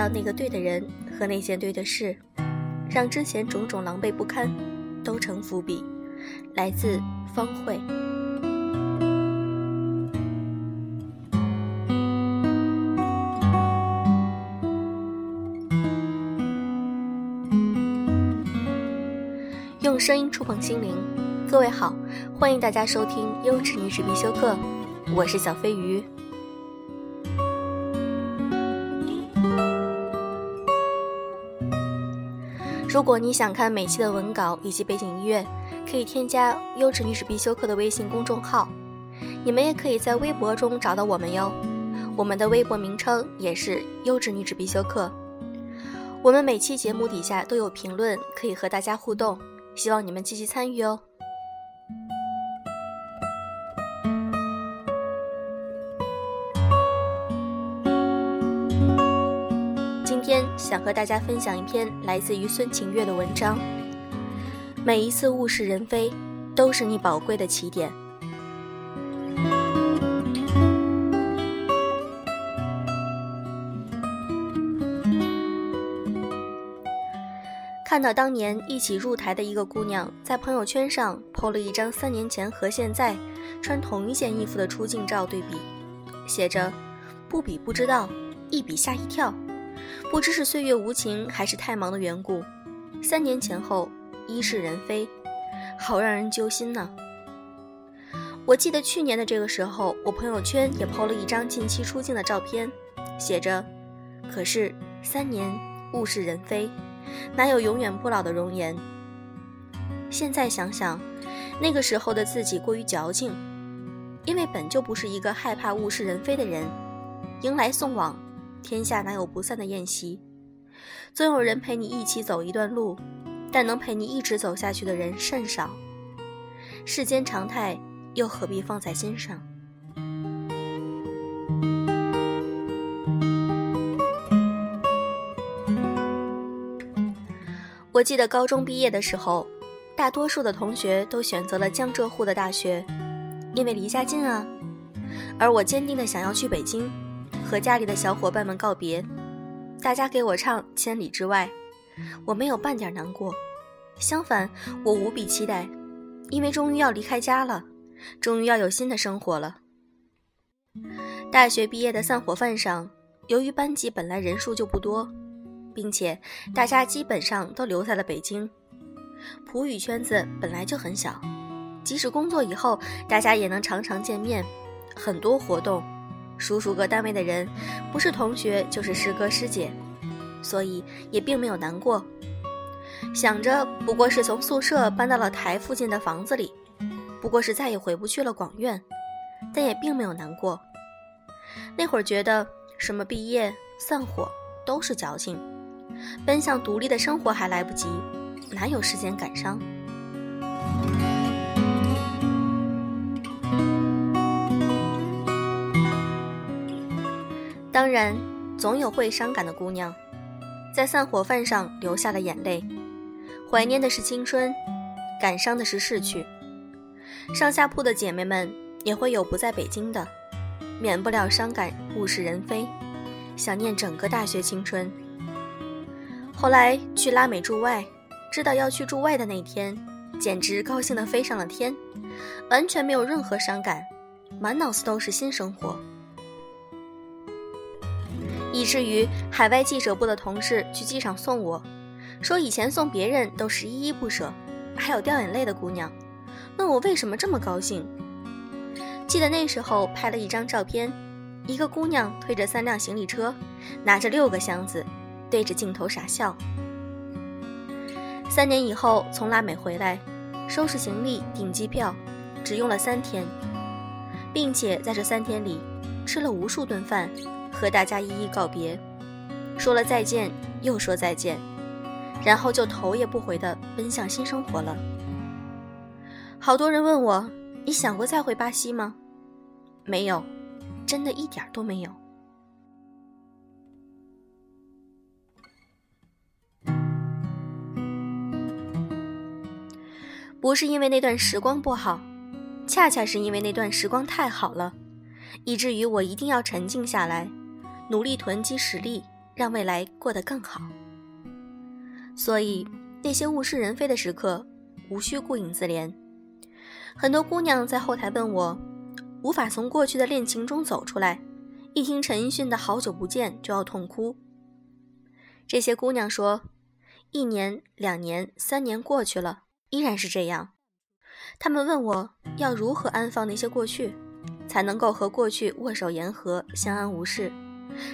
到那个对的人和那件对的事，让之前种种狼狈不堪都成伏笔。来自方慧。用声音触碰心灵，各位好，欢迎大家收听《优质女子必修课》，我是小飞鱼。如果你想看每期的文稿以及背景音乐，可以添加“优质女子必修课”的微信公众号。你们也可以在微博中找到我们哟，我们的微博名称也是“优质女子必修课”。我们每期节目底下都有评论，可以和大家互动。希望你们积极参与哦。想和大家分享一篇来自于孙晴月的文章。每一次物是人非，都是你宝贵的起点。看到当年一起入台的一个姑娘在朋友圈上 PO 了一张三年前和现在穿同一件衣服的出镜照对比，写着“不比不知道，一比吓一跳”，不知是岁月无情还是太忙的缘故，三年前后一是人非，好让人揪心呢。我记得去年的这个时候，我朋友圈也抛了一张近期出镜的照片，写着“可是三年物是人非”。哪有永远不老的容颜？现在想想，那个时候的自己过于矫情，因为本就不是一个害怕物是人非的人。迎来送往，天下哪有不散的宴席？总有人陪你一起走一段路，但能陪你一直走下去的人甚少。世间常态，又何必放在心上？我记得高中毕业的时候，大多数的同学都选择了江浙沪的大学，因为离家近啊。而我坚定的想要去北京，和家里的小伙伴们告别。大家给我唱《千里之外》，我没有半点难过，相反，我无比期待，因为终于要离开家了，终于要有新的生活了。大学毕业的散伙饭上，由于班级本来人数就不多。并且大家基本上都留在了北京，普语圈子本来就很小，即使工作以后，大家也能常常见面，很多活动，叔叔各单位的人，不是同学就是师哥师姐，所以也并没有难过。想着不过是从宿舍搬到了台附近的房子里，不过是再也回不去了广院，但也并没有难过。那会儿觉得什么毕业散伙都是矫情。奔向独立的生活还来不及，哪有时间感伤？当然，总有会伤感的姑娘，在散伙饭上流下了眼泪，怀念的是青春，感伤的是逝去。上下铺的姐妹们也会有不在北京的，免不了伤感物是人非，想念整个大学青春。后来去拉美驻外，知道要去驻外的那天，简直高兴得飞上了天，完全没有任何伤感，满脑子都是新生活。以至于海外记者部的同事去机场送我，说以前送别人都是依依不舍，还有掉眼泪的姑娘，问我为什么这么高兴。记得那时候拍了一张照片，一个姑娘推着三辆行李车，拿着六个箱子。对着镜头傻笑。三年以后从拉美回来，收拾行李、订机票，只用了三天，并且在这三天里吃了无数顿饭，和大家一一告别，说了再见又说再见，然后就头也不回地奔向新生活了。好多人问我：“你想过再回巴西吗？”没有，真的一点都没有。不是因为那段时光不好，恰恰是因为那段时光太好了，以至于我一定要沉静下来，努力囤积实力，让未来过得更好。所以，那些物是人非的时刻，无需顾影自怜。很多姑娘在后台问我，无法从过去的恋情中走出来，一听陈奕迅的《好久不见》就要痛哭。这些姑娘说，一年、两年、三年过去了，依然是这样。她们问我要如何安放那些过去，才能够和过去握手言和、相安无事，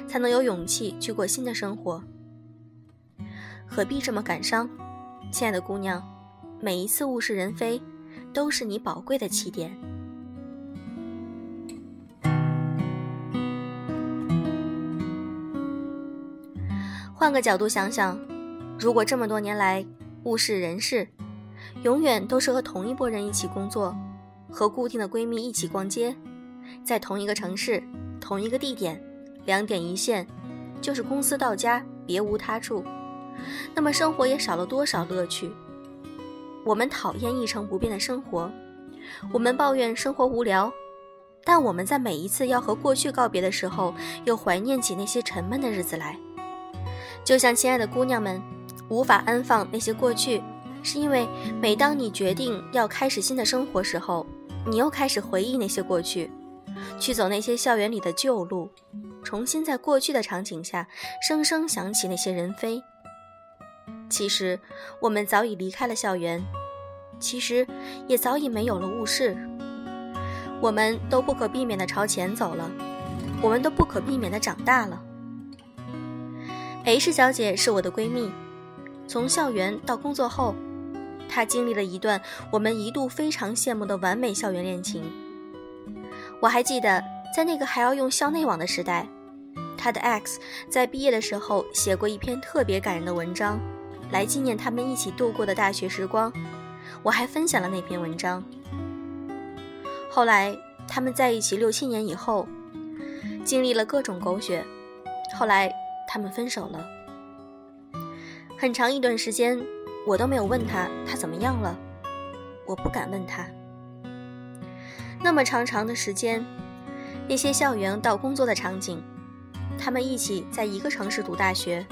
才能有勇气去过新的生活。何必这么感伤，亲爱的姑娘？每一次物是人非。都是你宝贵的起点。换个角度想想，如果这么多年来物是人事，永远都是和同一拨人一起工作，和固定的闺蜜一起逛街，在同一个城市、同一个地点，两点一线，就是公司到家，别无他处，那么生活也少了多少乐趣？我们讨厌一成不变的生活，我们抱怨生活无聊，但我们在每一次要和过去告别的时候，又怀念起那些沉闷的日子来。就像亲爱的姑娘们，无法安放那些过去，是因为每当你决定要开始新的生活时候，你又开始回忆那些过去，去走那些校园里的旧路，重新在过去的场景下，声声想起那些人非。其实，我们早已离开了校园，其实也早已没有了物事。我们都不可避免地朝前走了，我们都不可避免地长大了。H 小姐是我的闺蜜，从校园到工作后，她经历了一段我们一度非常羡慕的完美校园恋情。我还记得，在那个还要用校内网的时代，他的 ex 在毕业的时候写过一篇特别感人的文章。来纪念他们一起度过的大学时光，我还分享了那篇文章。后来他们在一起六七年以后，经历了各种狗血，后来他们分手了。很长一段时间，我都没有问他他怎么样了，我不敢问他。那么长长的时间，那些校园到工作的场景，他们一起在一个城市读大学。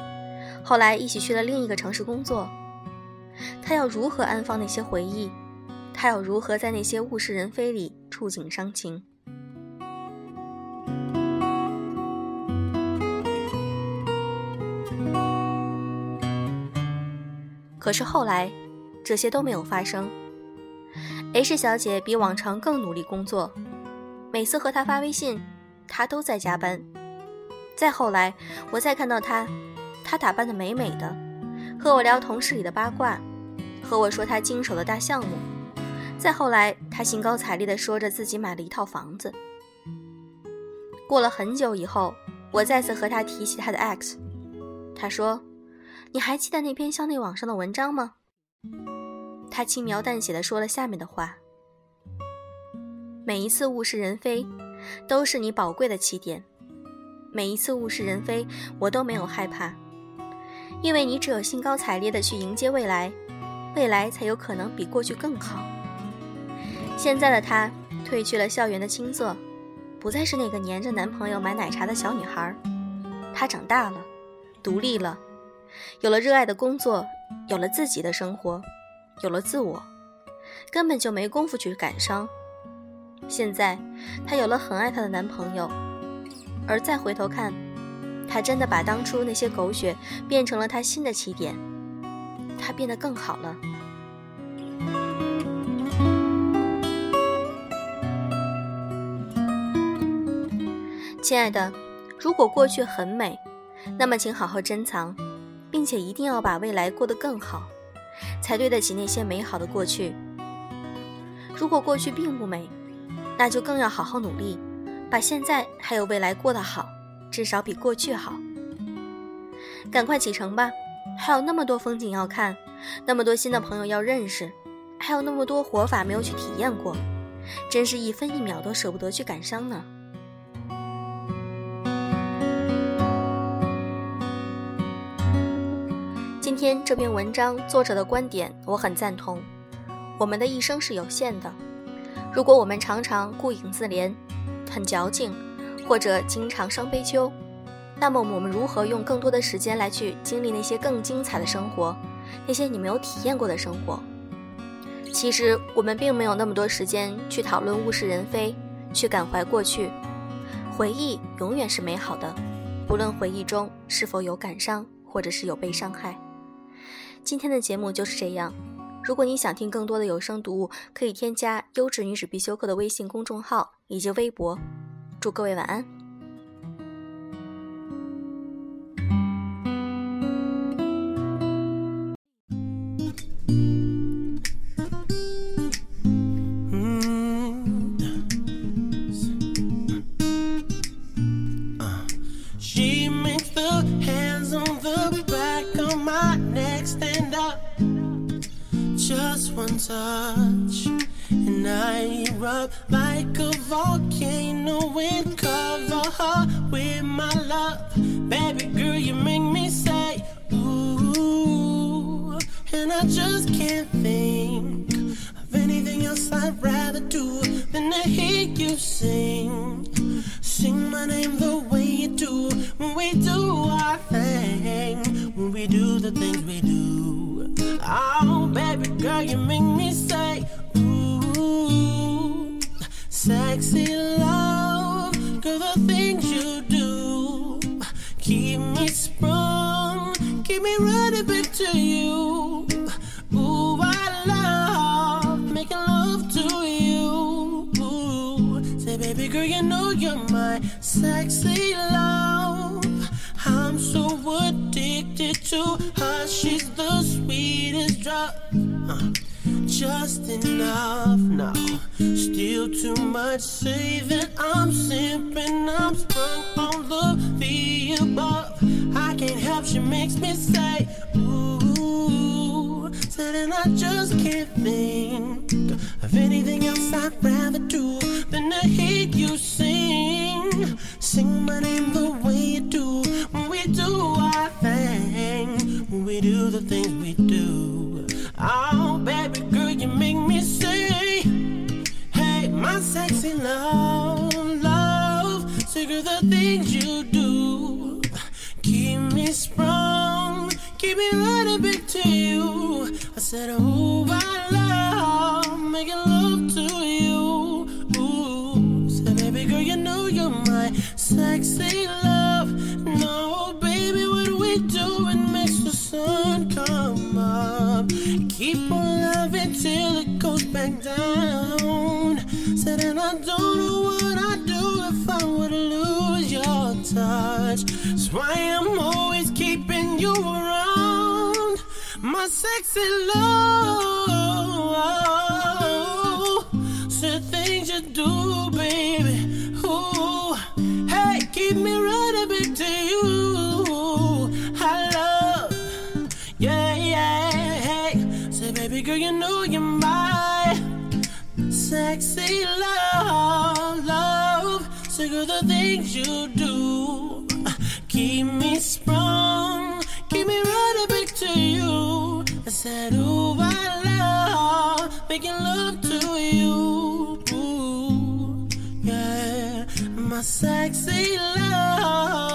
后来一起去了另一个城市工作，他要如何安放那些回忆？他要如何在那些物是人非里触景伤情？可是后来，这些都没有发生。H 小姐比往常更努力工作，每次和她发微信，她都在加班。再后来，我再看到她。她打扮的美美的，和我聊同事里的八卦，和我说她经手的大项目。再后来，她兴高采烈地说着自己买了一套房子。过了很久以后，我再次和她提起她的 X，她说：“你还记得那篇校内网上的文章吗？”他轻描淡写的说了下面的话：“每一次物是人非，都是你宝贵的起点。每一次物是人非，我都没有害怕。”因为你只有兴高采烈的去迎接未来，未来才有可能比过去更好。现在的她褪去了校园的青涩，不再是那个黏着男朋友买奶茶的小女孩。她长大了，独立了，有了热爱的工作，有了自己的生活，有了自我，根本就没工夫去感伤。现在她有了很爱她的男朋友，而再回头看。她真的把当初那些狗血变成了她新的起点，她变得更好了。亲爱的，如果过去很美，那么请好好珍藏，并且一定要把未来过得更好，才对得起那些美好的过去。如果过去并不美，那就更要好好努力，把现在还有未来过得好。至少比过去好。赶快启程吧，还有那么多风景要看，那么多新的朋友要认识，还有那么多活法没有去体验过，真是一分一秒都舍不得去感伤呢。天这篇文章作者的观点我很赞同。我们的一生是有限的，如果我们常常顾影自怜，很矫情。或者经常伤悲秋，那么我们如何用更多的时间来去经历那些更精彩的生活，那些你没有体验过的生活？其实我们并没有那么多时间去讨论物是人非，去感怀过去。回忆永远是美好的，不论回忆中是否有感伤，或者是有被伤害。今天的节目就是这样。如果你想听更多的有声读物，可以添加“优质女子必修课”的微信公众号以及微博。祝各位晚安。Like a volcano And cover her with my love. Baby girl, you make me say ooh And I just can't think Of anything else I'd rather do Than to hear you sing. Sing my name the way you do. When we do our thing When we do the things we do. Oh, baby girl, you make me say, sexy love. Girl, the things you do keep me sprung, keep me ready back to you. Ooh, I love making love to you. Ooh, say, baby girl, you know you're my sexy love. I'm so addicted to her. She's the sweetest drug. Just enough now. Still too much saving. I'm simping. I'm sprung on the, the above. I can't help. She makes me say, Ooh. Said, and I just can't think of anything else I'd rather do than to hear you sing. Sing my name the way you do sexy love. No, baby, what we do it makes the sun come up. Keep on loving till it goes back down. Said, and I don't know what I'd do if I would lose your touch. That's why I'm always keeping you around. My sexy love. Said things you do, baby. making love to you. Ooh, yeah, my sexy love.